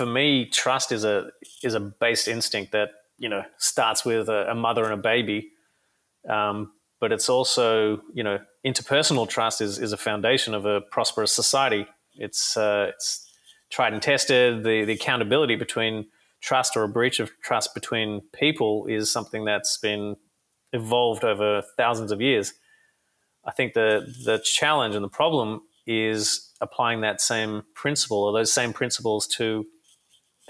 for me, trust is a is a base instinct that you know starts with a, a mother and a baby, um, but it's also you know interpersonal trust is is a foundation of a prosperous society. It's uh, it's tried and tested. The the accountability between trust or a breach of trust between people is something that's been evolved over thousands of years. I think the the challenge and the problem is applying that same principle or those same principles to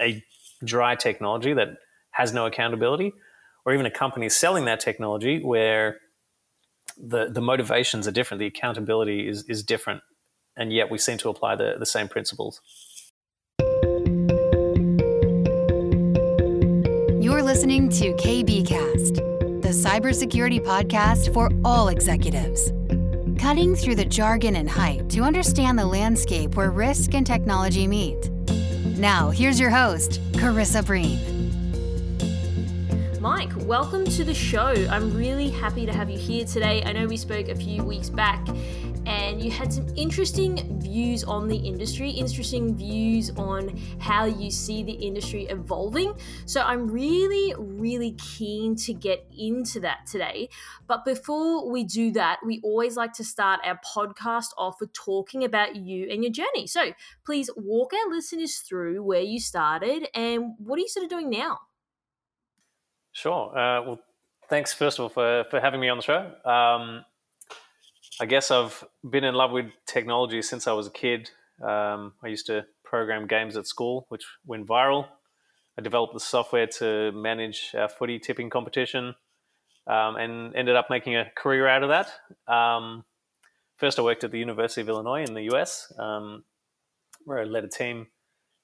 a dry technology that has no accountability, or even a company selling that technology where the the motivations are different, the accountability is is different, and yet we seem to apply the, the same principles. You're listening to KBKast, the cybersecurity podcast for all executives. Cutting through the jargon and hype to understand the landscape where risk and technology meet. Now, here's your host, Karissa Breen. Mike, welcome to the show. I'm really happy to have you here today. I know we spoke a few weeks back and you had some interesting views on the industry, interesting views on how you see the industry evolving. So I'm really, really keen to get into that today. But before we do that, we always like to start our podcast off with talking about you and your journey. So please walk our listeners through where you started and what are you sort of doing now? Sure. Uh, well, thanks first of all for, for having me on the show. Um, I guess I've been in love with technology since I was a kid. Um, I used to program games at school, which went viral. I developed the software to manage our footy tipping competition um, and ended up making a career out of that. Um, first, I worked at the University of Illinois in the US, um, where I led a team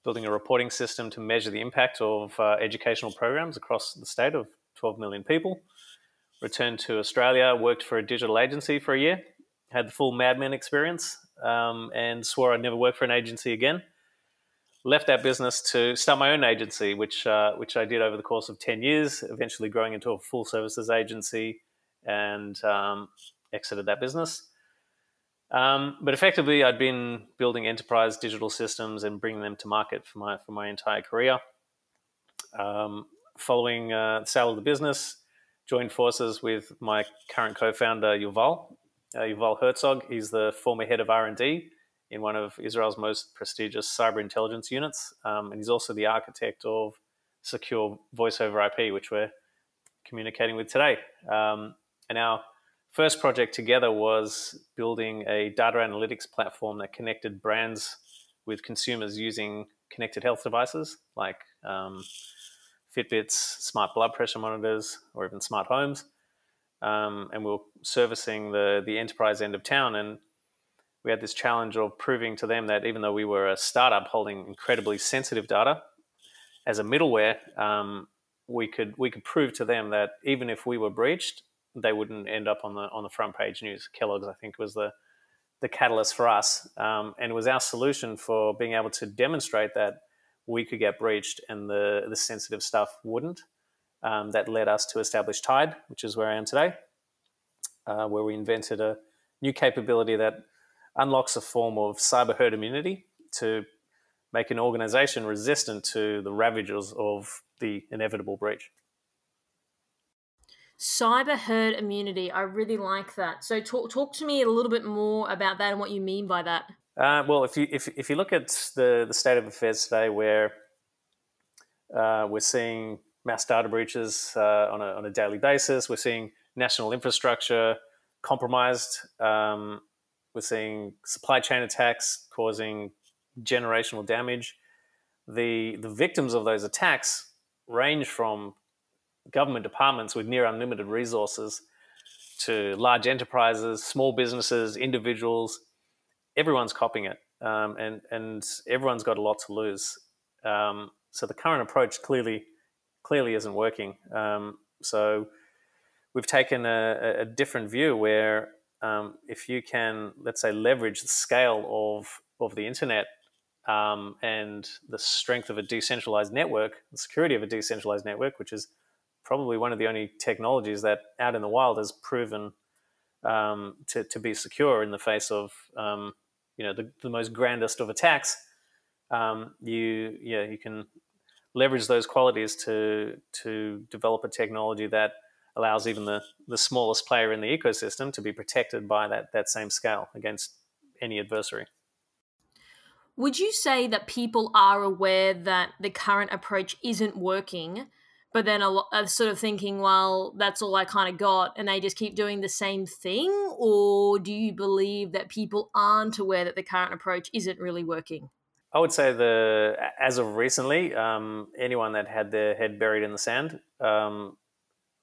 building a reporting system to measure the impact of uh, educational programs across the state of 12 million people. Returned to Australia, worked for a digital agency for a year, had the full Mad Men experience, um, and swore I'd never work for an agency again. Left that business to start my own agency, which uh, which I did over the course of ten years. Eventually, growing into a full services agency, and um, exited that business. Um, but effectively, I'd been building enterprise digital systems and bringing them to market for my for my entire career. Um, following uh, the sale of the business, joined forces with my current co-founder Yuval, uh, Yuval Herzog. He's the former head of R&D in one of Israel's most prestigious cyber intelligence units, um, and he's also the architect of secure voice over IP, which we're communicating with today. Um, and our first project together was building a data analytics platform that connected brands with consumers using connected health devices like um, Fitbits, smart blood pressure monitors, or even smart homes um, and we were servicing the the enterprise end of town, and we had this challenge of proving to them that even though we were a startup holding incredibly sensitive data, as a middleware, um, we could we could prove to them that even if we were breached, they wouldn't end up on the on the front page news. Kellogg's, I think, was the the catalyst for us, um, and it was our solution for being able to demonstrate that we could get breached and the the sensitive stuff wouldn't um, that led us to establish Tide, which is where I am today, uh, where we invented a new capability that unlocks a form of cyber herd immunity to make an organization resistant to the ravages of the inevitable breach. Cyber herd immunity. I really like that. So, talk, talk to me a little bit more about that and what you mean by that. Uh, well, if you if, if you look at the, the state of affairs today, where uh, we're seeing mass data breaches uh, on, a, on a daily basis. We're seeing national infrastructure compromised. Um, we're seeing supply chain attacks causing generational damage. The, the victims of those attacks range from government departments with near unlimited resources to large enterprises, small businesses, individuals. Everyone's copying it, um, and and everyone's got a lot to lose. Um, so the current approach clearly clearly isn't working. Um, so we've taken a, a different view where um, if you can, let's say, leverage the scale of of the internet um, and the strength of a decentralized network, the security of a decentralized network, which is probably one of the only technologies that out in the wild has proven um, to, to be secure in the face of um, you know the, the most grandest of attacks um, you yeah you can leverage those qualities to to develop a technology that allows even the, the smallest player in the ecosystem to be protected by that that same scale against any adversary. Would you say that people are aware that the current approach isn't working, but then are, sort of thinking, well, that's all I kind of got, and they just keep doing the same thing? Or do you believe that people aren't aware that the current approach isn't really working? I would say the as of recently, um, anyone that had their head buried in the sand um,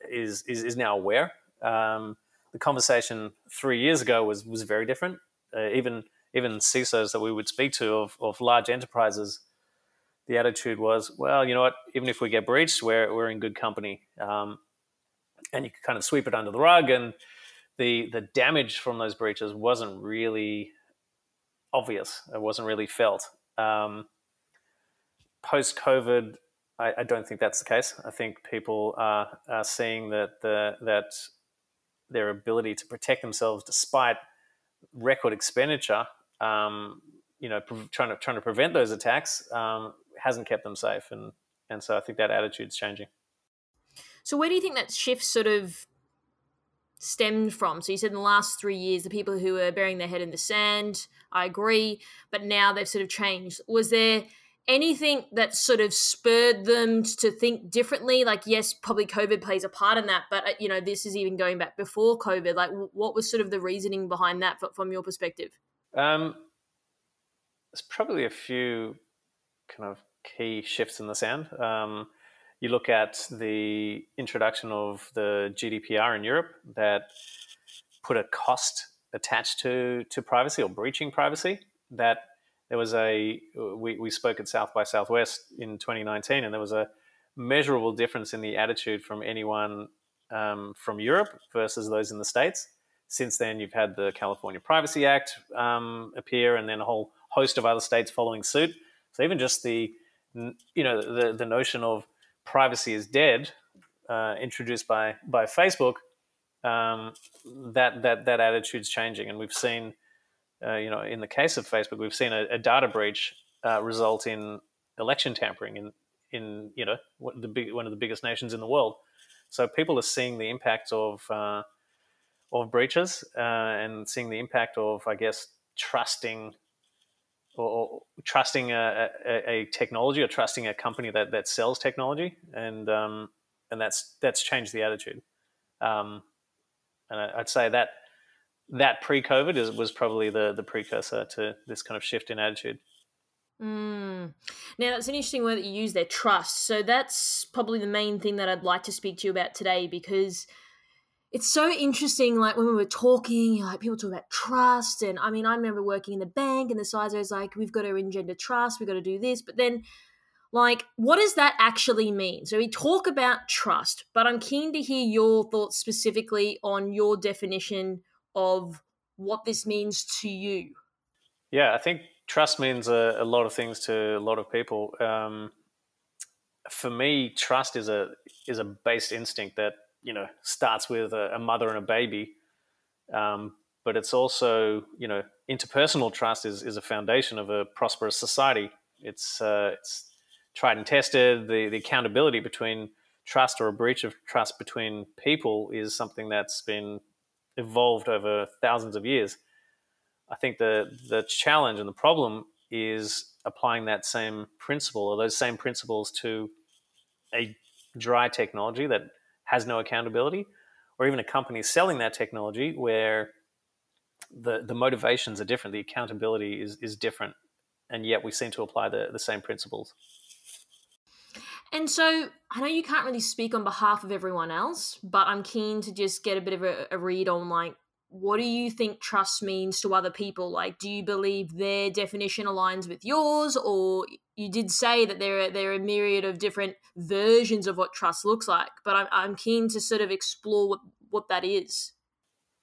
is, is is now aware. Um, the conversation three years ago was was very different. Uh, even even CISOs that we would speak to of, of large enterprises, the attitude was, well, you know what? Even if we get breached, we're we're in good company, um, and you could kind of sweep it under the rug. And the the damage from those breaches wasn't really obvious. It wasn't really felt. Um, Post COVID, I, I, don't think that's the case. I think people are, are seeing that the that their ability to protect themselves despite record expenditure um, you know, pre- trying to trying to prevent those attacks um, hasn't kept them safe, and and so I think that attitude's changing. So where do you think that shift sort of stemmed from? So you said in the last three years, the people who were burying their head in the sand, I agree, but now they've sort of changed. Was there anything that sort of spurred them to think differently? Like, yes, probably COVID plays a part in that, but uh, you know, this is even going back before COVID. Like, what was sort of the reasoning behind that from your perspective? Um, there's probably a few kind of key shifts in the sand. Um, you look at the introduction of the GDPR in Europe that put a cost attached to to privacy or breaching privacy. That there was a we, we spoke at South by Southwest in 2019, and there was a measurable difference in the attitude from anyone um, from Europe versus those in the states. Since then, you've had the California Privacy Act um, appear, and then a whole host of other states following suit. So even just the you know the the notion of privacy is dead, uh, introduced by by Facebook, um, that that that attitude's changing, and we've seen, uh, you know, in the case of Facebook, we've seen a, a data breach uh, result in election tampering in in you know the big, one of the biggest nations in the world. So people are seeing the impact of uh, of breaches uh, and seeing the impact of, I guess, trusting or, or trusting a, a, a, technology or trusting a company that, that sells technology, and um, and that's that's changed the attitude. Um, and I, would say that that pre-COVID is, was probably the the precursor to this kind of shift in attitude. Mm. Now that's an interesting word that you use there, trust. So that's probably the main thing that I'd like to speak to you about today because it's so interesting. Like when we were talking, like people talk about trust, and I mean, I remember working in the bank, and the CISO was like, "We've got to engender trust. We've got to do this," but then. Like, what does that actually mean? So, we talk about trust, but I'm keen to hear your thoughts specifically on your definition of what this means to you. Yeah, I think trust means a, a lot of things to a lot of people. Um, for me, trust is a is a base instinct that you know starts with a, a mother and a baby, um, but it's also you know interpersonal trust is, is a foundation of a prosperous society. It's uh, it's tried and tested. The the accountability between trust or a breach of trust between people is something that's been evolved over thousands of years. I think the the challenge and the problem is applying that same principle or those same principles to a dry technology that has no accountability, or even a company selling that technology where the the motivations are different, the accountability is is different, and yet we seem to apply the, the same principles. And so I know you can't really speak on behalf of everyone else, but I'm keen to just get a bit of a, a read on like what do you think trust means to other people? Like, do you believe their definition aligns with yours, or you did say that there are there are a myriad of different versions of what trust looks like? But I'm I'm keen to sort of explore what what that is.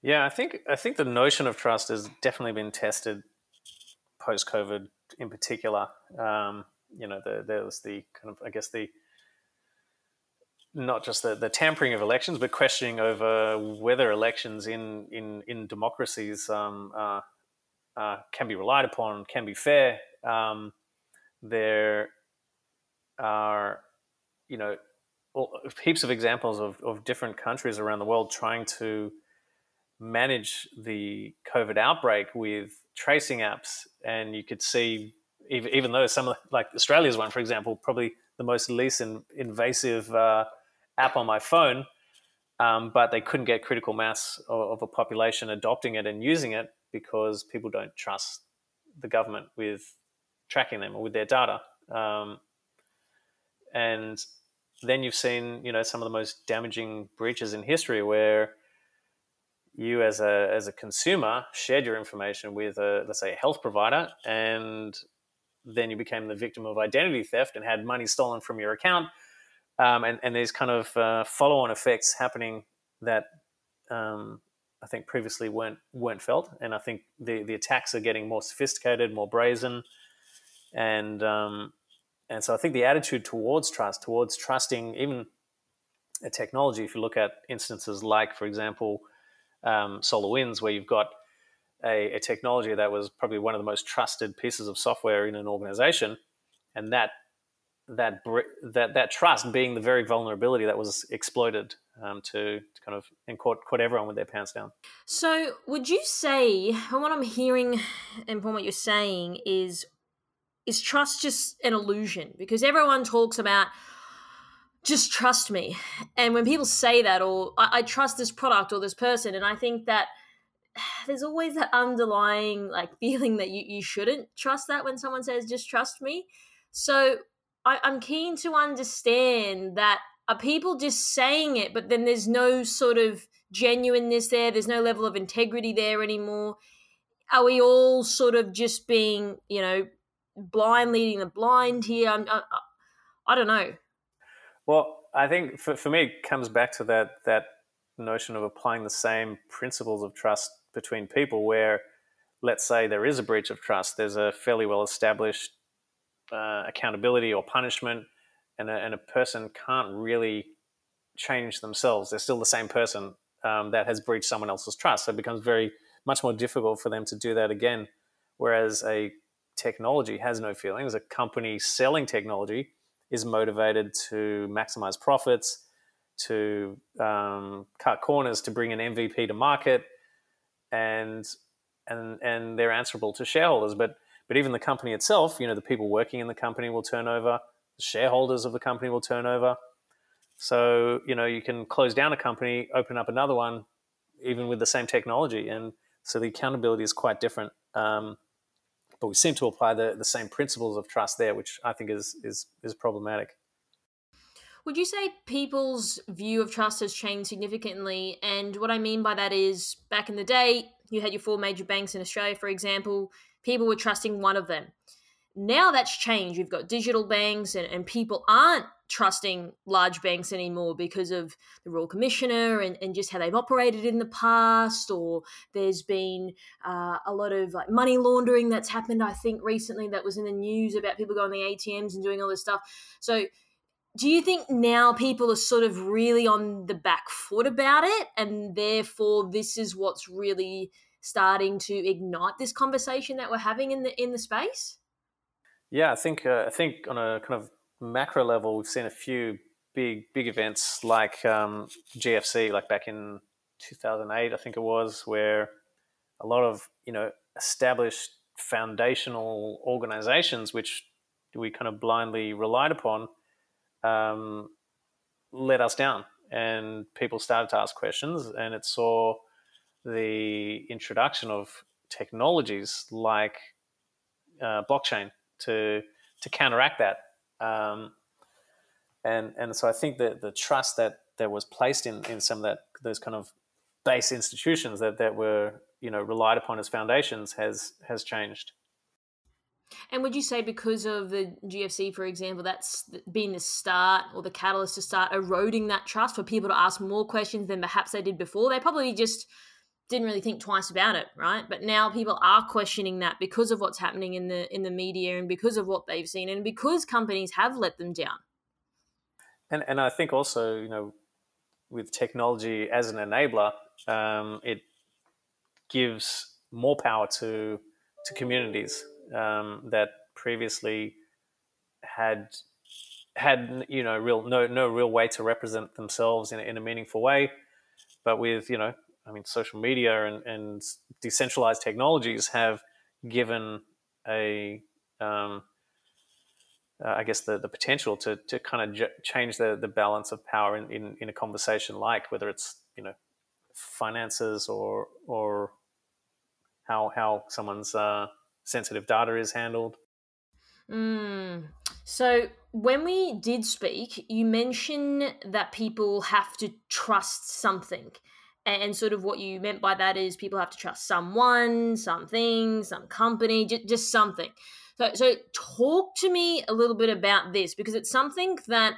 Yeah, I think I think the notion of trust has definitely been tested post COVID, in particular. Um, you know, the, there was the kind of I guess the not just the, the tampering of elections, but questioning over whether elections in in in democracies um, uh, uh, can be relied upon, can be fair. Um, there are, you know, heaps of examples of, of different countries around the world trying to manage the COVID outbreak with tracing apps. And you could see, even, though some like Australia's one, for example, probably the most least in, invasive uh, app on my phone, um, but they couldn't get critical mass of, of, a population adopting it and using it because people don't trust the government with tracking them or with their data. Um, and then you've seen, you know, some of the most damaging breaches in history where you as a as a consumer shared your information with a let's say a health provider and then you became the victim of identity theft and had money stolen from your account. Um, and, and there's kind of uh, follow-on effects happening that um, I think previously weren't weren't felt, and I think the the attacks are getting more sophisticated, more brazen, and um, and so I think the attitude towards trust, towards trusting even a technology, if you look at instances like, for example, um, SolarWinds, where you've got a, a, technology that was probably one of the most trusted pieces of software in an organization, and that that that that trust being the very vulnerability that was exploited um, to, to, kind of and caught, caught everyone with their pants down. So, would you say, and what I'm hearing and from what you're saying is, is trust just an illusion? Because everyone talks about just trust me, and when people say that, or I, I trust this product or this person, and I think that there's always that underlying like feeling that you, you shouldn't trust that when someone says just trust me so I, I'm keen to understand that are people just saying it, but then there's no sort of genuineness there? There's no level of integrity there anymore. Are we all sort of just being, you know, blind leading the blind here? I'm, I, I don't know. Well, I think for, for me, it comes back to that that notion of applying the same principles of trust between people, where let's say there is a breach of trust, there's a fairly well established uh, accountability or punishment, and a, and a, person can't really change themselves. They're still the same person um, that has breached someone else's trust. So it becomes very much more difficult for them to do that again. Whereas a technology has no feelings. A company selling technology is motivated to maximize profits, to um, cut corners, to bring an MVP to market, and and and they're answerable to shareholders. But but even the company itself, you know, the people working in the company will turn over, the shareholders of the company will turn over. So, you know, you can close down a company, open up another one, even with the same technology. And so the accountability is quite different. Um, but we seem to apply the, the same principles of trust there, which I think is, is, is problematic. Would you say people's view of trust has changed significantly? And what I mean by that is back in the day, you had your four major banks in Australia, for example people were trusting one of them. Now that's changed. You've got digital banks, and, and people aren't trusting large banks anymore because of the Royal Commissioner and, and just how they've operated in the past, or there's been uh, a lot of like money laundering that's happened, I think, recently that was in the news about people going to the ATMs and doing all this stuff. So, do you think now people are sort of really on the back foot about it, and therefore this is what's really starting to ignite this conversation that we're having in the in the space? Yeah, I think uh, I think on a kind of macro level, we've seen a few big big events like um, GFC, like back in 2008, I think it was, where a lot of you know established foundational organizations, which we kind of blindly relied upon, um, let us down, and people started to ask questions, and it saw the introduction of technologies like uh, blockchain to to counteract that. Um, and and so I think that the trust that that was placed in in some of that those kind of base institutions that that were you know relied upon as foundations has has changed. And would you say because of the GFC, for example, that's been the start or the catalyst to start eroding that trust for people to ask more questions than perhaps they did before? They probably just didn't really think twice about it, right? But now people are questioning that because of what's happening in the in the media and because of what they've seen and because companies have let them down. And and I think also, you know, with technology as an enabler, um, it gives more power to to communities um, that previously had had you know real no no real way to represent themselves in in a meaningful way. But with you know, I mean, social media and, and decentralized technologies have given a um, uh, I guess the, the potential to, to kind of j- change the, the balance of power in, in, in a conversation like whether it's you know finances or or how how someone's uh, sensitive data is handled. Mm. So when we did speak, you mentioned that people have to trust something. And sort of what you meant by that is people have to trust someone, something, some company, just, just something. So, so talk to me a little bit about this because it's something that,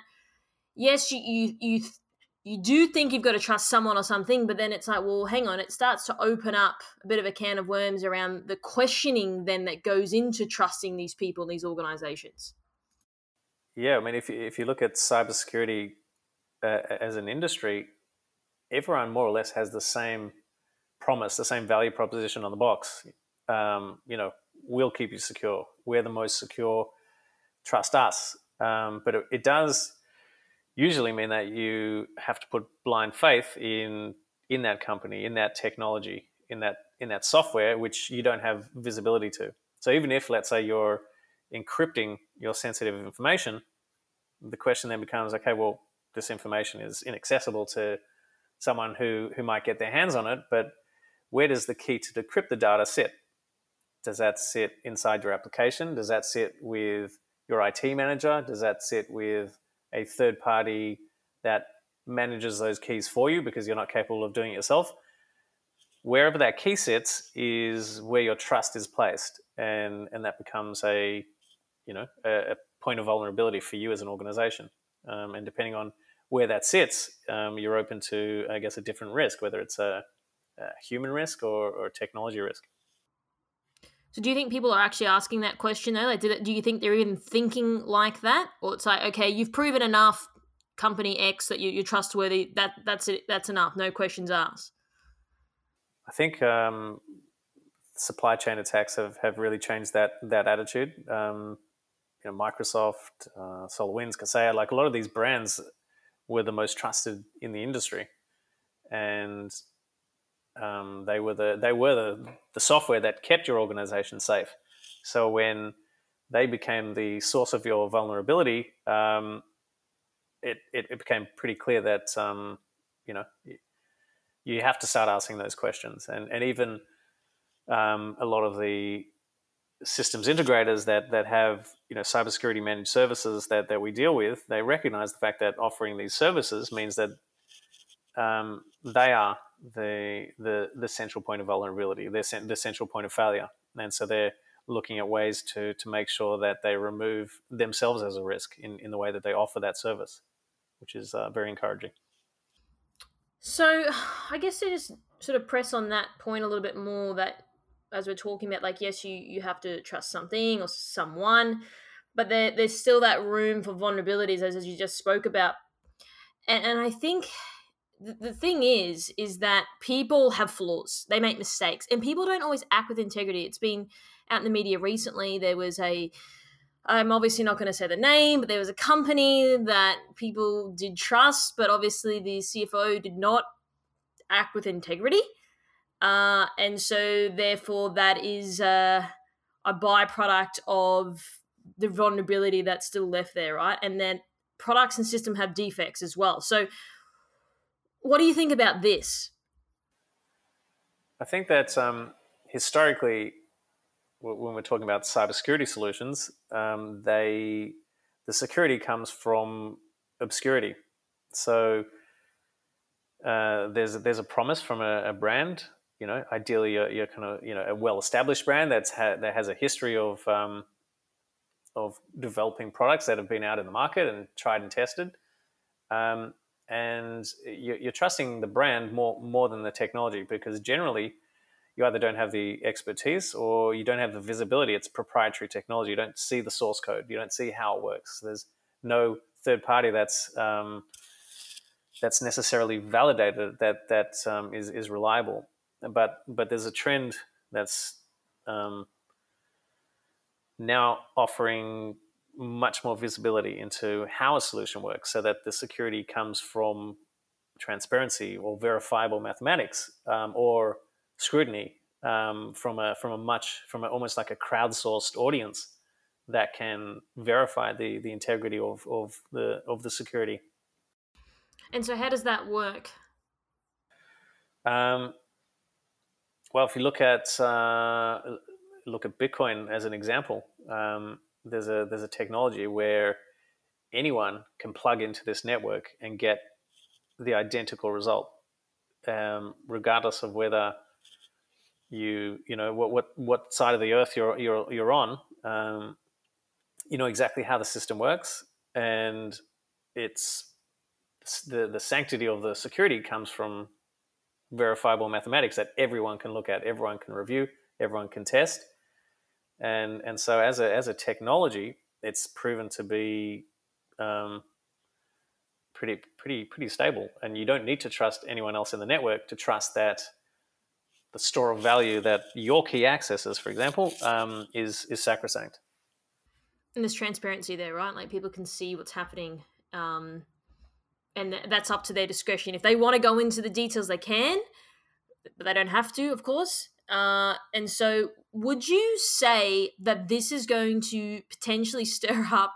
yes, you you you you do think you've got to trust someone or something, but then it's like, well, hang on, it starts to open up a bit of a can of worms around the questioning then that goes into trusting these people, these organizations. Yeah, I mean, if you, if you look at cybersecurity uh, as an industry, everyone more or less has the same promise, the same value proposition on the box. Um, you know, we'll keep you secure. We're the most secure. Trust us. Um, but it, it, does usually mean that you have to put blind faith in in that company, in that technology, in that in that software, which you don't have visibility to. So even if, let's say, you're encrypting your sensitive information, the question then becomes, okay, well, this information is inaccessible to someone who who might get their hands on it, but where does the key to decrypt the data sit? Does that sit inside your application? Does that sit with your IT manager? Does that sit with a third party that manages those keys for you because you're not capable of doing it yourself? Wherever that key sits is where your trust is placed, and and that becomes a you know a, a point of vulnerability for you as an organization. Um, and depending on where that sits, um, you're open to I guess a different risk, whether it's a, a human risk or, or technology risk. So do you think people are actually asking that question though? Like, do, do you think they're even thinking like that, or it's like, okay, you've proven enough, company X, that you, are trustworthy. That that's it. That's enough. No questions asked. I think um, supply chain attacks have, have really changed that that attitude. Um, you know, Microsoft, uh, SolarWinds, Kaseya, like a lot of these brands were the most trusted in the industry, and um, they were the they were the, the software that kept your organization safe. So when they became the source of your vulnerability, um, it, it, it became pretty clear that um, you know you have to start asking those questions, and and even um, a lot of the systems integrators that that have you know cybersecurity managed services that that we deal with, they recognize the fact that offering these services means that um, they are the the the central point of vulnerability, the the central point of failure, and so they're looking at ways to to make sure that they remove themselves as a risk in in the way that they offer that service, which is uh, very encouraging. So, I guess to just sort of press on that point a little bit more, that as we're talking about, like yes, you you have to trust something or someone, but there, there's still that room for vulnerabilities, as, as you just spoke about, and, and I think the, thing is is that people have flaws. They make mistakes and people don't always act with integrity. It's been out in the media recently there was a i'm obviously not going to say the name but there was a company that people did trust but obviously the cfo did not act with integrity uh, and so therefore that is uh, a byproduct of the vulnerability that's still left there right and then products and system have defects as well so what do you think about this? I think that um, historically, when we're talking about cybersecurity solutions, um, they the security comes from obscurity. So uh, there's there's a promise from a, a brand. You know, ideally, you're, you're, kind of you know a well-established brand that's ha- that has a history of um, of developing products that have been out in the market and tried and tested. Um, and you're trusting the brand more more than the technology because generally you either don't have the expertise or you don't have the visibility. It's proprietary technology. You don't see the source code. You don't see how it works. There's no third party that's um, that's necessarily validated that that um, is is reliable. But but there's a trend that's um, now offering much more visibility into how a solution works so that the security comes from transparency or verifiable mathematics um, or scrutiny um, from a from a much from a, almost like a crowdsourced audience that can verify the the integrity of, of the of the security. And so, how does that work? Um, well, if you look at uh, look at Bitcoin as an example, um, there's a there's a technology where anyone can plug into this network and get the identical result, um, regardless of whether you you know what what what side of the earth you're you're you're on. Um, you know exactly how the system works, and it's the the sanctity of the security comes from verifiable mathematics that everyone can look at, everyone can review, everyone can test, and and so as a as a technology, it's proven to be um, pretty pretty pretty stable, and you don't need to trust anyone else in the network to trust that the store of value that your key accesses, for example, um, is is sacrosanct. And there's transparency there, right? Like people can see what's happening, um, and that's up to their discretion. If they want to go into the details, they can, but they don't have to, of course. Uh, and so, would you say that this is going to potentially stir up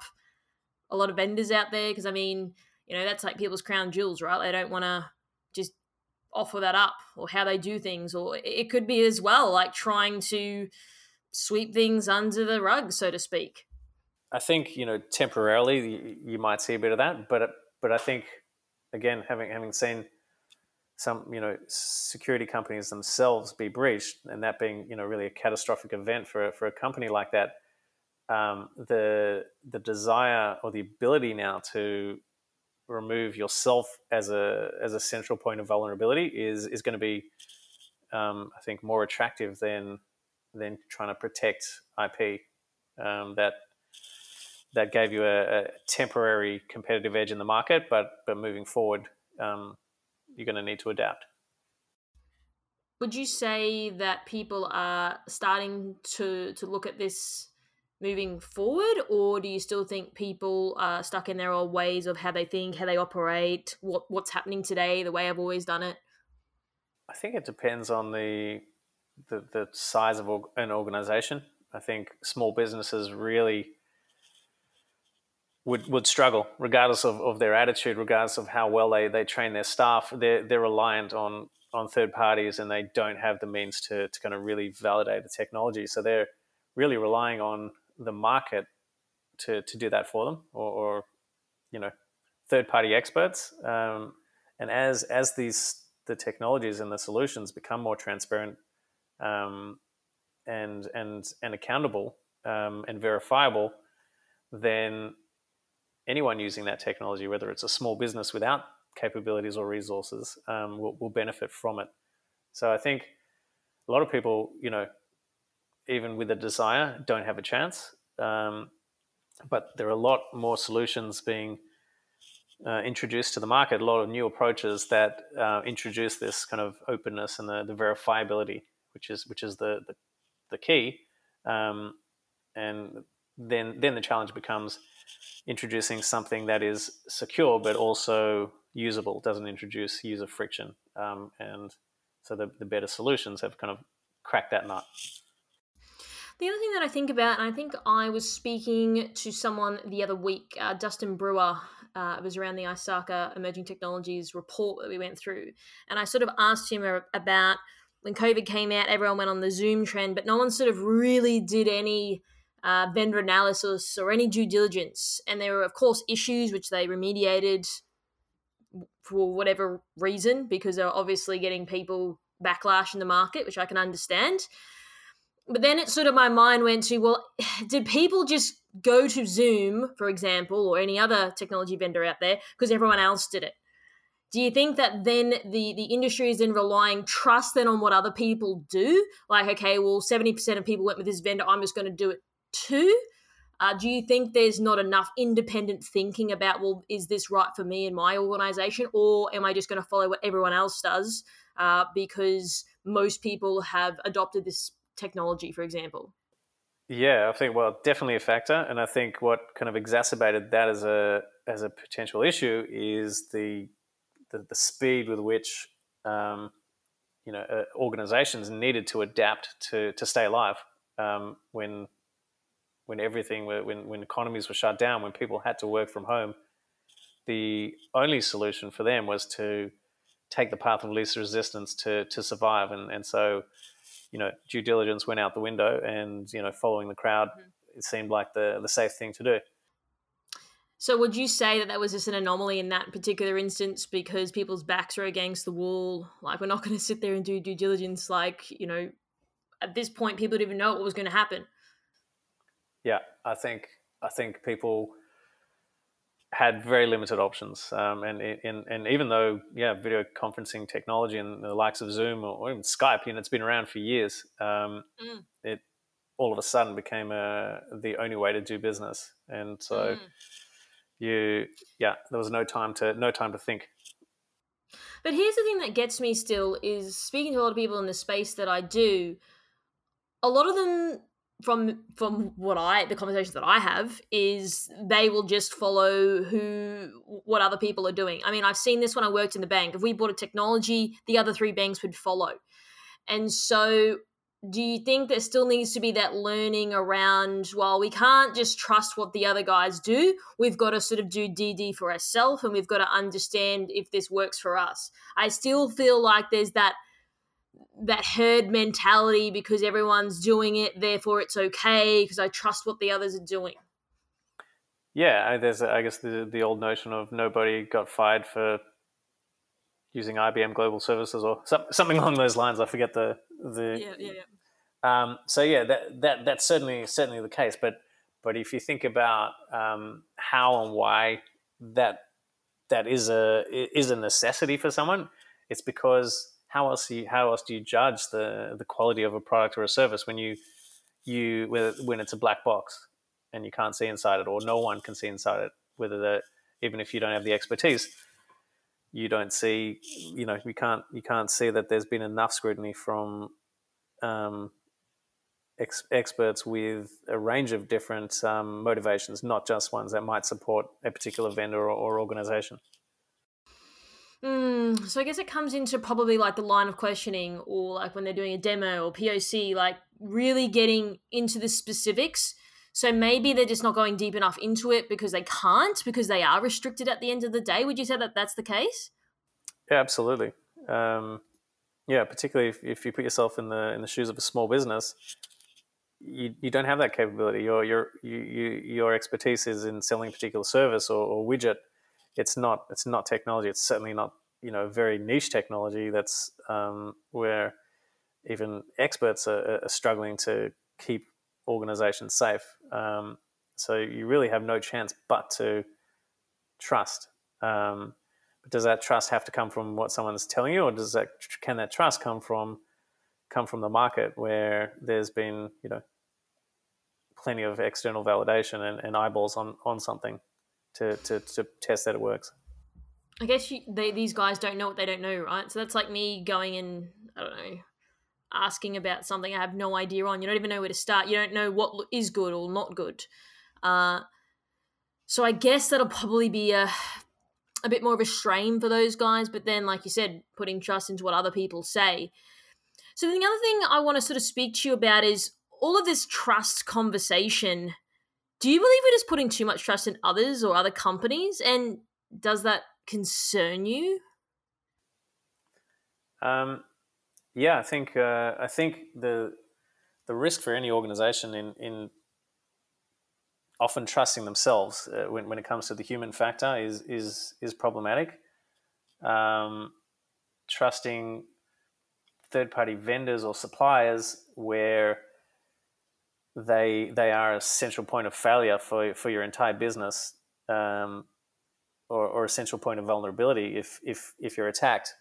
a lot of vendors out there? Because I mean, you know that's like people's crown jewels right they don't want to just offer that up or how they do things or it could be as well like trying to sweep things under the rug so to speak i think you know temporarily you might see a bit of that but but i think again having having seen some you know security companies themselves be breached and that being you know really a catastrophic event for for a company like that um, the the desire or the ability now to remove yourself as a as a central point of vulnerability is is going to be, um, I think, more attractive than than trying to protect IP. Um, that that gave you a, a, temporary competitive edge in the market, but but moving forward, um, you're going to need to adapt. Would you say that people are starting to to look at this moving forward, or do you still think people are stuck in their old ways of how they think, how they operate, what what's happening today, the way I've always done it? I think it depends on the the, the size of an organization. I think small businesses really would, would struggle, regardless of, of their attitude, regardless of how well they, they train their staff. They're, they're reliant on, on third parties and they don't have the means to, to kind of really validate the technology. So they're really relying on the market to, to do that for them or, or you know third party experts um, and as as these the technologies and the solutions become more transparent um, and and and accountable um, and verifiable then anyone using that technology whether it's a small business without capabilities or resources um, will, will benefit from it so i think a lot of people you know even with a desire, don't have a chance. Um, but there are a lot more solutions being uh, introduced to the market, a lot of new approaches that uh, introduce this kind of openness and the, the verifiability, which is which is the the, the key. Um, and then then the challenge becomes introducing something that is secure but also usable, doesn't introduce user friction, um, and so the, the better solutions have kind of cracked that nut. The other thing that I think about, and I think I was speaking to someone the other week, uh, Dustin Brewer. Uh, it was around the ISACA Emerging Technologies report that we went through. And I sort of asked him about when COVID came out, everyone went on the Zoom trend, but no one sort of really did any uh, vendor analysis or any due diligence. And there were, of course, issues which they remediated for whatever reason because they're obviously getting people backlash in the market, which I can understand but then it sort of my mind went to well did people just go to zoom for example or any other technology vendor out there because everyone else did it do you think that then the the industry is then relying trust then on what other people do like okay well 70% of people went with this vendor i'm just going to do it too uh, do you think there's not enough independent thinking about well is this right for me and my organization or am i just going to follow what everyone else does uh, because most people have adopted this technology, for example? Yeah, I think well, definitely a factor, and I think what kind of exacerbated that as a as a potential issue is the the, the speed with which um, you know uh, organizations needed to adapt to to stay alive um, when when everything when when economies were shut down, when people had to work from home. The only solution for them was to take the path of least resistance to to survive, and and so you know due diligence went out the window, and you know following the crowd, mm-hmm. it seemed like the the safe thing to do. So would you say that that was just an anomaly in that particular instance because people's backs are against the wall? Like we're not going to sit there and do due diligence. Like you know, at this point, people didn't even know what was going to happen. Yeah, I think I think people had very limited options, um, and, and and even though yeah, video conferencing technology and the likes of Zoom or even Skype, you know, it's been around for years. Um, mm. It all of a sudden became a, uh, the only way to do business, and so. Mm you yeah there was no time to no time to think but here's the thing that gets me still is speaking to a lot of people in the space that i do a lot of them from from what i the conversations that i have is they will just follow who what other people are doing. I mean i've seen this when i worked in the bank. If we bought a technology the other three banks would follow. And so do you think there still needs to be that learning around well we can't just trust what the other guys do we've got to sort of do dd for ourselves and we've got to understand if this works for us. I still feel like there's that that herd mentality because everyone's doing it therefore it's okay because i trust what the others are doing yeah there's i guess the, the old notion of nobody got fired for using ibm global services or something along those lines i forget the the yeah, yeah, yeah. Um, so yeah, that that that's certainly certainly the case. But but if you think about um, how and why that that is a is a necessity for someone, it's because how else you, how else do you judge the the quality of a product or a service when you you when it's a black box and you can't see inside it or no one can see inside it whether the even if you don't have the expertise you don't see you know you can't you can't see that there's been enough scrutiny from um, ex- experts with a range of different um, motivations, not just ones that might support a particular vendor or, or organization. Mm, so I guess it comes into probably like the line of questioning, or like when they're doing a demo or POC, like really getting into the specifics. So maybe they're just not going deep enough into it because they can't, because they are restricted at the end of the day. Would you say that that's the case? Yeah, absolutely. Um, yeah, particularly if, if you put yourself in the in the shoes of a small business, you, you don't have that capability. Your your you, you, your expertise is in selling a particular service or, or, widget. It's not it's not technology. It's certainly not you know very niche technology. That's um, where even experts are, are, struggling to keep organizations safe. Um, so you really have no chance but to trust. Um, but does that trust have to come from what someone's telling you, or does that can that trust come from come from the market where there's been you know plenty of external validation and, and eyeballs on on something to, to, to test that it works. I guess you, they, these guys don't know what they don't know right? So that's like me going and i don't know asking about something i have no idea on. You don't even know where to start. You don't know what is good or not good. Uh, so i guess that'll probably be a a bit more of a strain for those guys but then like you said putting trust into what other people say. So the other thing I want to sort of speak to you about is all of this trust conversation. Do you believe we're just putting too much trust in others or other companies? And does that concern you? Um, yeah, I think uh, I think the the risk for any organization in in often trusting themselves uh, when, when it comes to the human factor is is is problematic. Um, trusting third party vendors or suppliers where they they are a central point of failure for, for your entire business um, or, or a central point of vulnerability if if if you're attacked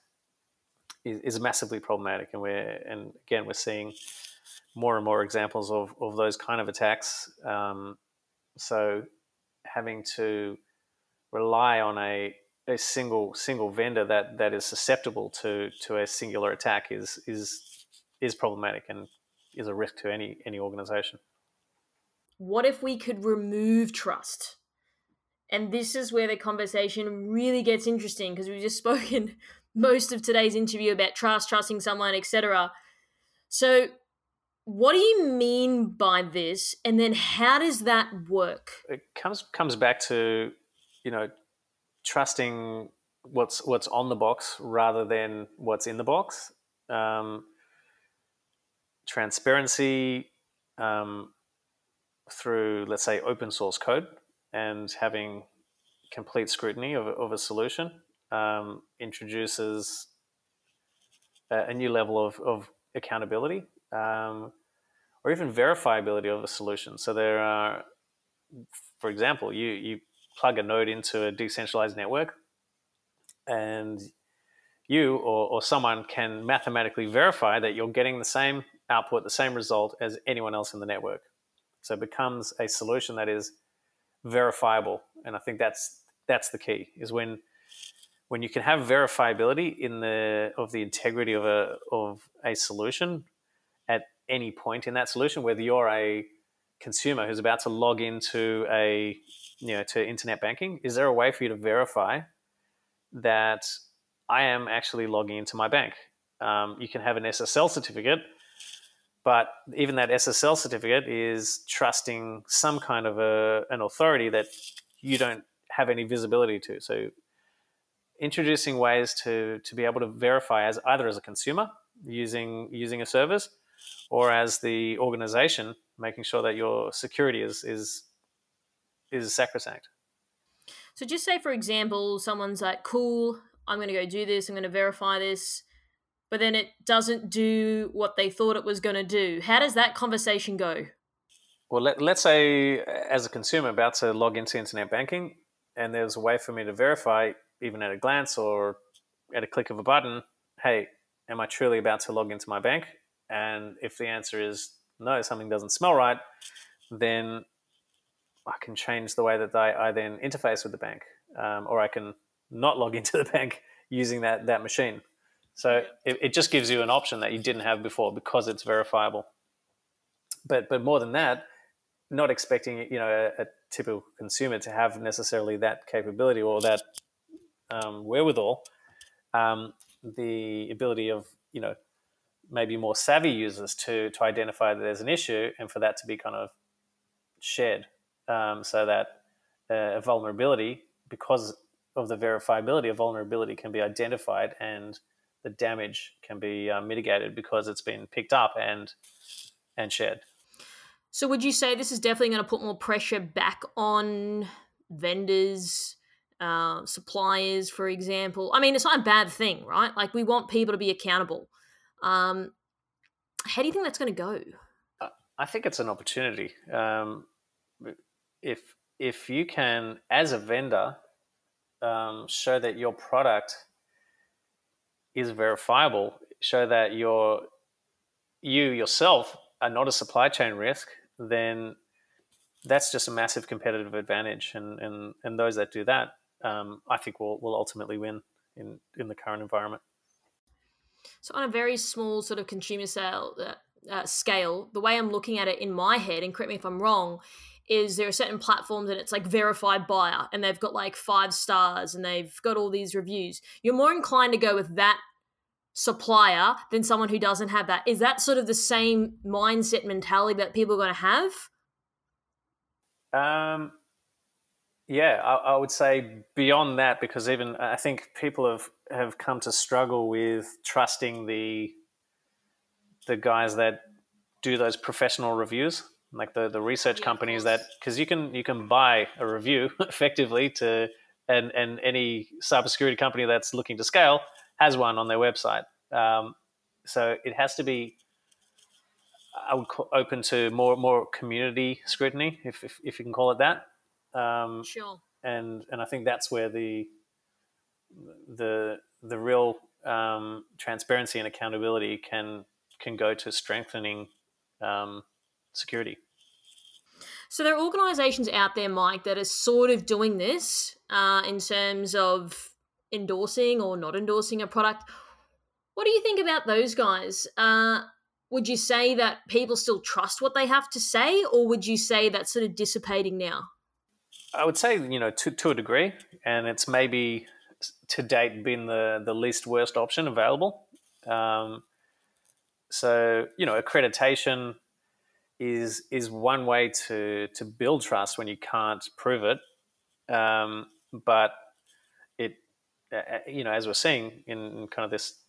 is, massively problematic. And we're and again we're seeing more and more examples of, of those kind of attacks. Um, so having to rely on a a single single vendor that that is susceptible to to a singular attack is is is problematic. And is a risk to any any organization. what if we could remove trust? And this is where the conversation really gets interesting because we've just spoken most of today's interview about trust, trusting someone, etc. So, what do you mean by this and then how does that work? It comes comes back to, you know, trusting what's what's on the box rather than what's in the box. Um, transparency um, through, let's say, open source code and having complete scrutiny of, of a solution um, introduces a, a, new level of, of accountability um, or even verifiability of a solution. So there are, for example, you, you plug a node into a decentralized network and you or, or someone can mathematically verify that you're getting the same output, the same result as anyone else in the network. So it becomes a solution that is verifiable, and I think that's that's the key. Is when when you can have verifiability in the of the integrity of a of a solution at any point in that solution, whether you're a consumer who's about to log into a you know to internet banking, is there a way for you to verify that I am actually logging into my bank? Um, you can have an SSL certificate but even that SSL certificate is trusting some kind of a, an authority that you don't have any visibility to. So introducing ways to, to be able to verify as either as a consumer using using a service or as the organization making sure that your security is is is sacrosanct. So just say for example someone's like cool I'm going to go do this I'm going to verify this but then it doesn't do what they thought it was going to do. How does that conversation go? Well, let, let's say as a consumer about to log into internet banking, and there's a way for me to verify, even at a glance or at a click of a button, hey, am I truly about to log into my bank? And if the answer is no, something doesn't smell right, then I can change the way that I, I then interface with the bank, um, or I can not log into the bank using that that machine. So it, it just gives you an option that you didn't have before because it's verifiable. But but more than that, not expecting you know a, a typical consumer to have necessarily that capability or that um, wherewithal. Um, the ability of you know maybe more savvy users to to identify that there's an issue and for that to be kind of shared um, so that uh, a vulnerability because of the verifiability a vulnerability can be identified and the damage can be uh, mitigated because it's been picked up and and shared. So, would you say this is definitely going to put more pressure back on vendors, uh, suppliers, for example? I mean, it's not a bad thing, right? Like, we want people to be accountable. Um, how do you think that's going to go? I think it's an opportunity. Um, if if you can, as a vendor, um, show that your product is verifiable, show that you're you yourself are not a supply chain risk, then that's just a massive competitive advantage. And and, and those that do that, um, I think will will ultimately win in in the current environment. So on a very small sort of consumer sale uh, uh, scale, the way I'm looking at it in my head, and correct me if I'm wrong, is there are certain platforms and it's like verified buyer and they've got like five stars and they've got all these reviews. You're more inclined to go with that supplier than someone who doesn't have that. Is that sort of the same mindset mentality that people are going to have? Um, yeah, I, I, would say beyond that, because even I think people have, have come to struggle with trusting the the guys that do those professional reviews like the the research yeah, companies that because you can you can buy a review effectively to and and any cybersecurity company that's looking to scale has one on their website. Um, so it has to be. I would call, open to more more community scrutiny, if if, if you can call it that. Um, sure. And and I think that's where the the the real um, transparency and accountability can can go to strengthening um, security. So there are organisations out there, Mike, that are sort of doing this uh, in terms of endorsing or not endorsing a product. What do you think about those guys? Uh, would you say that people still trust what they have to say, or would you say that's sort of dissipating now? I would say you know to to a degree, and it's maybe to date been the the least worst option available. Um, so you know, accreditation is is one way to to build trust when you can't prove it, um, but it uh, you know as we're seeing in kind of this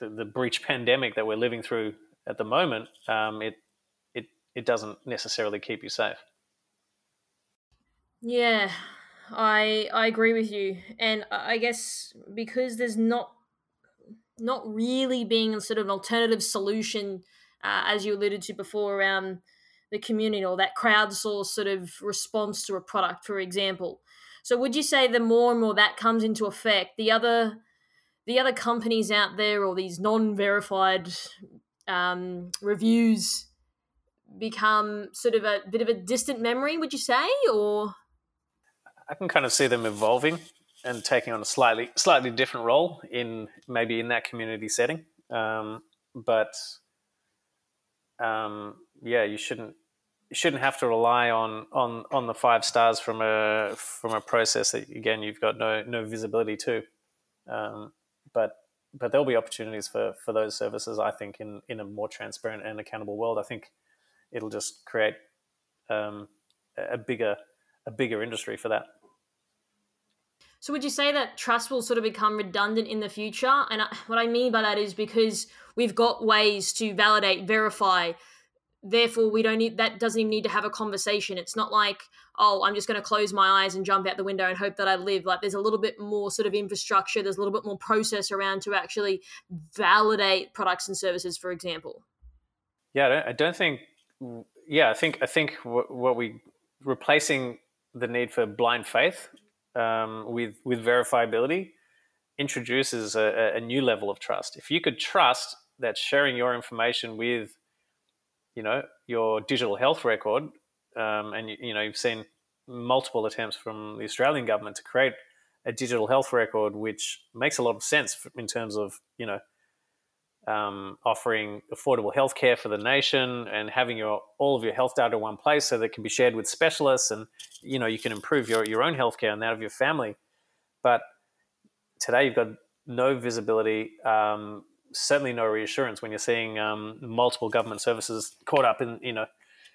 the, the breach pandemic that we're living through at the moment, um, it it it doesn't necessarily keep you safe. Yeah, I I agree with you, and I guess because there's not not really being sort of an alternative solution, uh, as you alluded to before, around the community or that crowdsourced sort of response to a product, for example. So, would you say the more and more that comes into effect, the other the other companies out there or these non-verified um, reviews become sort of a bit of a distant memory? Would you say, or I can kind of see them evolving and taking on a slightly slightly different role in maybe in that community setting. Um, but um, yeah, you shouldn't you shouldn't have to rely on on on the five stars from a from a process that again you've got no no visibility to. Um, but but there'll be opportunities for for those services. I think in in a more transparent and accountable world. I think it'll just create um, a bigger a bigger industry for that. So would you say that trust will sort of become redundant in the future? And what I mean by that is because we've got ways to validate, verify. Therefore, we don't need that. Doesn't even need to have a conversation. It's not like, oh, I'm just going to close my eyes and jump out the window and hope that I live. Like, there's a little bit more sort of infrastructure. There's a little bit more process around to actually validate products and services, for example. Yeah, I don't, I don't think. Yeah, I think I think what, what we replacing the need for blind faith um, with with verifiability introduces a, a, new level of trust. If you could trust that sharing your information with, you know, your digital health record, um, and you, you know you've seen multiple attempts from the Australian government to create a digital health record, which makes a lot of sense in terms of you know um, offering affordable healthcare for the nation and having your all of your health data in one place so that it can be shared with specialists and you know you can improve your, your own healthcare and that of your family. But today you've got no visibility um, certainly no reassurance when you're seeing um, multiple government services caught up in you know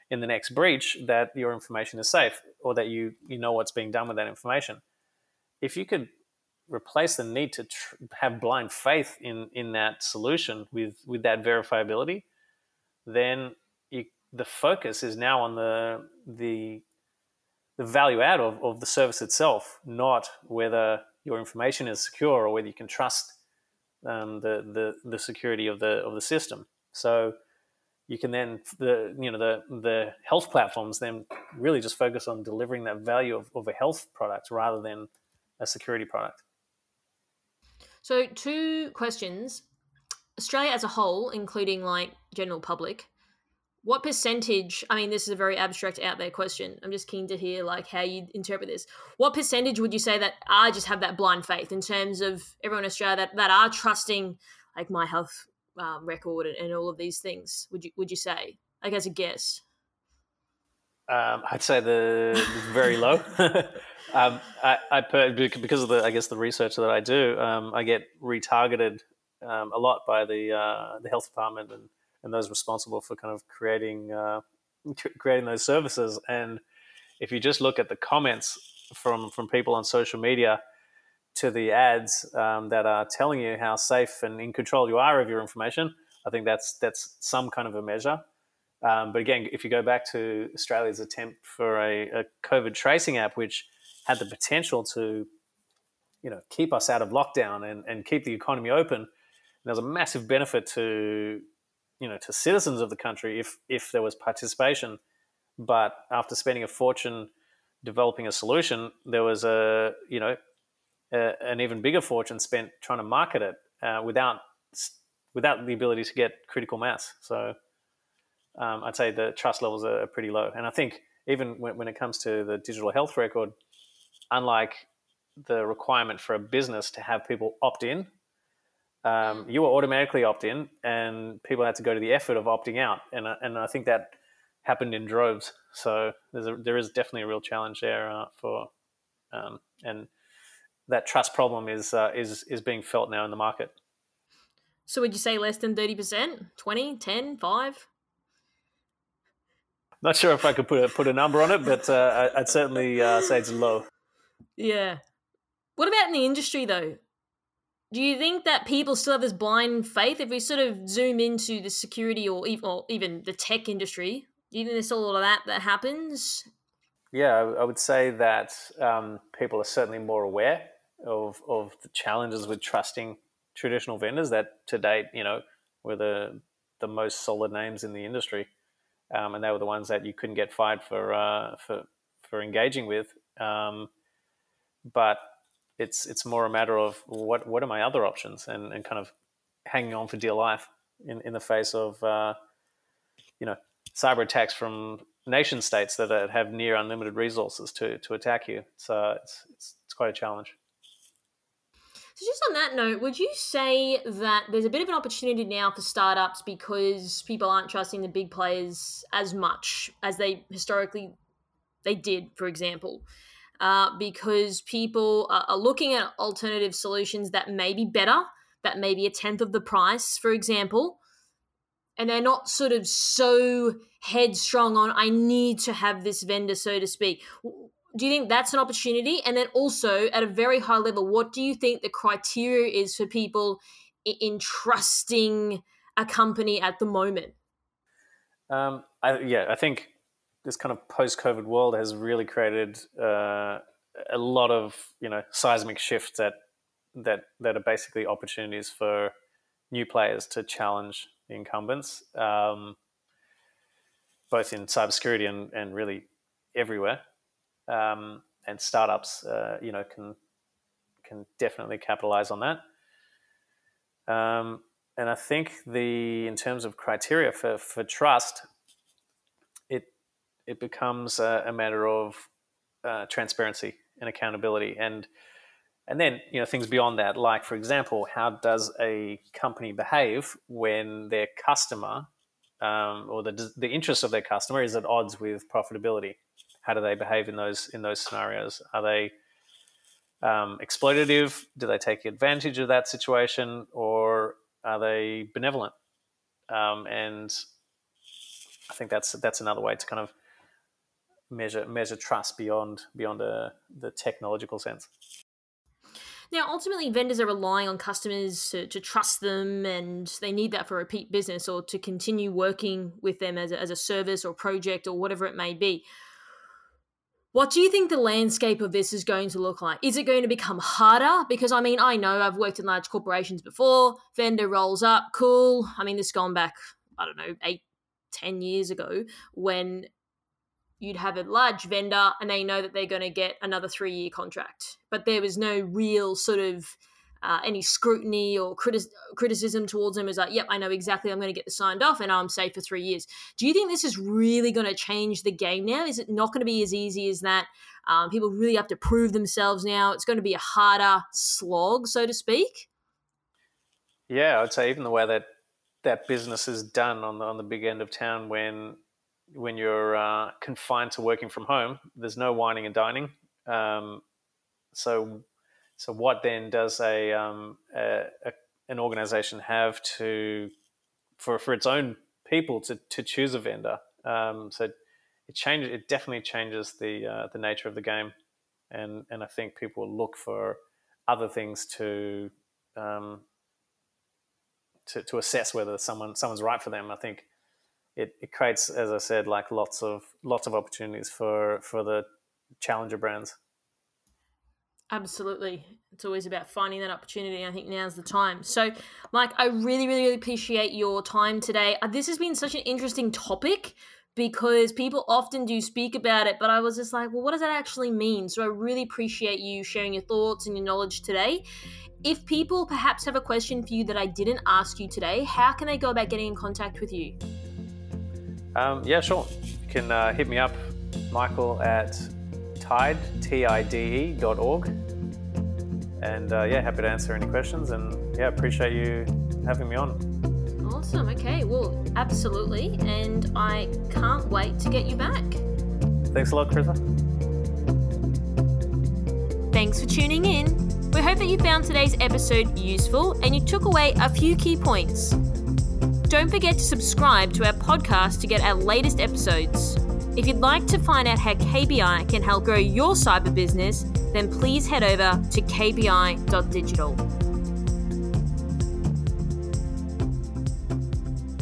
in the next breach that your information is safe or that you you know what's being done with that information. If you could replace the need to tr- have blind faith in in that solution with with that verifiability, then you, the focus is now on the the the value add of, of the service itself, not whether your information is secure or whether you can trust um, the, the the security of the of the system. So you can then the you know the the health platforms then really just focus on delivering that value of, of a health product rather than a security product. So, two questions. Australia as a whole, including like general public, what percentage i mean this is a very abstract out there question i'm just keen to hear like how you interpret this what percentage would you say that are just have that blind faith in terms of everyone in australia that, that are trusting like my health um, record and, and, all of these things would you would you say like as a guess um, I'd say the very low. um, I, I because of the I guess the research that I do, um, I get retargeted um, a lot by the uh, the health department and, and those responsible for kind of creating uh, creating those services. And if you just look at the comments from from people on social media to the ads um, that are telling you how safe and in control you are of your information, I think that's that's some kind of a measure. Um, but again, if you go back to Australia's attempt for a, a, COVID tracing app, which had the potential to, you know, keep us out of lockdown and, and keep the economy open, and there's a massive benefit to, you know, to citizens of the country if if there was participation. But after spending a fortune developing a solution, there was a, you know, a, an even bigger fortune spent trying to market it uh, without without the ability to get critical mass. So um, I'd say the trust levels are pretty low. And I think even when, when it comes to the digital health record, unlike the requirement for a business to have people opt in, um, you were automatically opt in, and people had to go to the effort of opting out, and uh, and I think that happened in droves. So there's a, there is definitely a real challenge there uh, for, um, and that trust problem is uh, is is being felt now in the market. So would you say less than 30%? 20, 10, 5? Not sure if I could put a put a number on it, but uh, I'd certainly uh, say it's low. Yeah. What about in the industry though? Do you think that people still have this blind faith? If we sort of zoom into the security or even, even the tech industry, do you think there's still a lot of that that happens? Yeah, I would say that um, people are certainly more aware of of the challenges with trusting traditional vendors that to date, you know, were the the most solid names in the industry, um, and they were the ones that you couldn't get fired for uh, for for engaging with. Um, but it's it's more a matter of what what are my other options and, and kind of hanging on for dear life in, in the face of uh, you know cyber attacks from nation states that have near unlimited resources to to attack you. So it's it's, it's quite a challenge. So, just on that note, would you say that there's a bit of an opportunity now for startups because people aren't trusting the big players as much as they historically they did, for example? Uh, because people are looking at alternative solutions that may be better, that may be a tenth of the price, for example, and they're not sort of so headstrong on I need to have this vendor, so to speak do you think that's an opportunity? And then also, at a very high level, what do you think the criteria is for people in trusting a company at the moment? Um, I, yeah, I think this kind of post-COVID world has really created uh, a lot of you know seismic shifts that that that are basically opportunities for new players to challenge the incumbents, um, both in cybersecurity and, and really everywhere um, and startups, uh, you know, can can definitely capitalize on that. Um, and I think the in terms of criteria for, for trust, it becomes a, a matter of uh, transparency and accountability, and and then you know things beyond that, like for example, how does a company behave when their customer um, or the the interest of their customer is at odds with profitability? How do they behave in those in those scenarios? Are they um, exploitative? Do they take advantage of that situation, or are they benevolent? Um, and I think that's that's another way to kind of measure measure trust beyond beyond a, the technological sense. Now, ultimately, vendors are relying on customers to, to, trust them and they need that for repeat business or to continue working with them as a, as a service or project or whatever it may be. What do you think the landscape of this is going to look like? Is it going to become harder? Because I mean, I know I've worked in large corporations before. Vendor rolls up, cool. I mean, this has gone back, I don't know, eight, ten years ago when you'd have a large vendor and they know that they're going to get another three year contract. But there was no real sort of uh, any scrutiny or criti- criticism towards him is like, yep, I know exactly I'm going to get this signed off and I'm safe for three years. Do you think this is really going to change the game now? Is it not going to be as easy as that? Um, people really have to prove themselves now. It's going to be a harder slog, so to speak. Yeah, I'd say even the way that that business is done on the on the big end of town when when you're uh, confined to working from home, there's no wining and dining. Um, so so, what then does a, um, a, a, an organization have to for for its own people to, to choose a vendor? Um, so, it changes. It definitely changes the uh, the nature of the game, and and I think people look for other things to um, to, to assess whether someone someone's right for them. I think it, it creates, as I said, like lots of lots of opportunities for for the challenger brands. Absolutely. It's always about finding that opportunity. I think now's the time. So, Mike, I really, really, really appreciate your time today. Uh, this has been such an interesting topic because people often do speak about it, but I was just like, well, what does that actually mean? So, I really appreciate you sharing your thoughts and your knowledge today. If people perhaps have a question for you that I didn't ask you today, how can they go about getting in contact with you? Um, yeah, sure. You can uh, hit me up, Michael, at tide, T-I-D-E dot org. And uh, yeah, happy to answer any questions. And yeah, appreciate you having me on. Awesome. Okay. Well, absolutely. And I can't wait to get you back. Thanks a lot, Karissa. Thanks for tuning in. We hope that you found today's episode useful and you took away a few key points. Don't forget to subscribe to our podcast to get our latest episodes. If you'd like to find out how KBI can help grow your cyber business, then please head over to kbi.digital.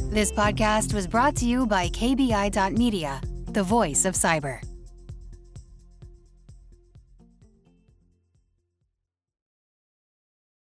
This podcast was brought to you by KBI.media, the voice of cyber.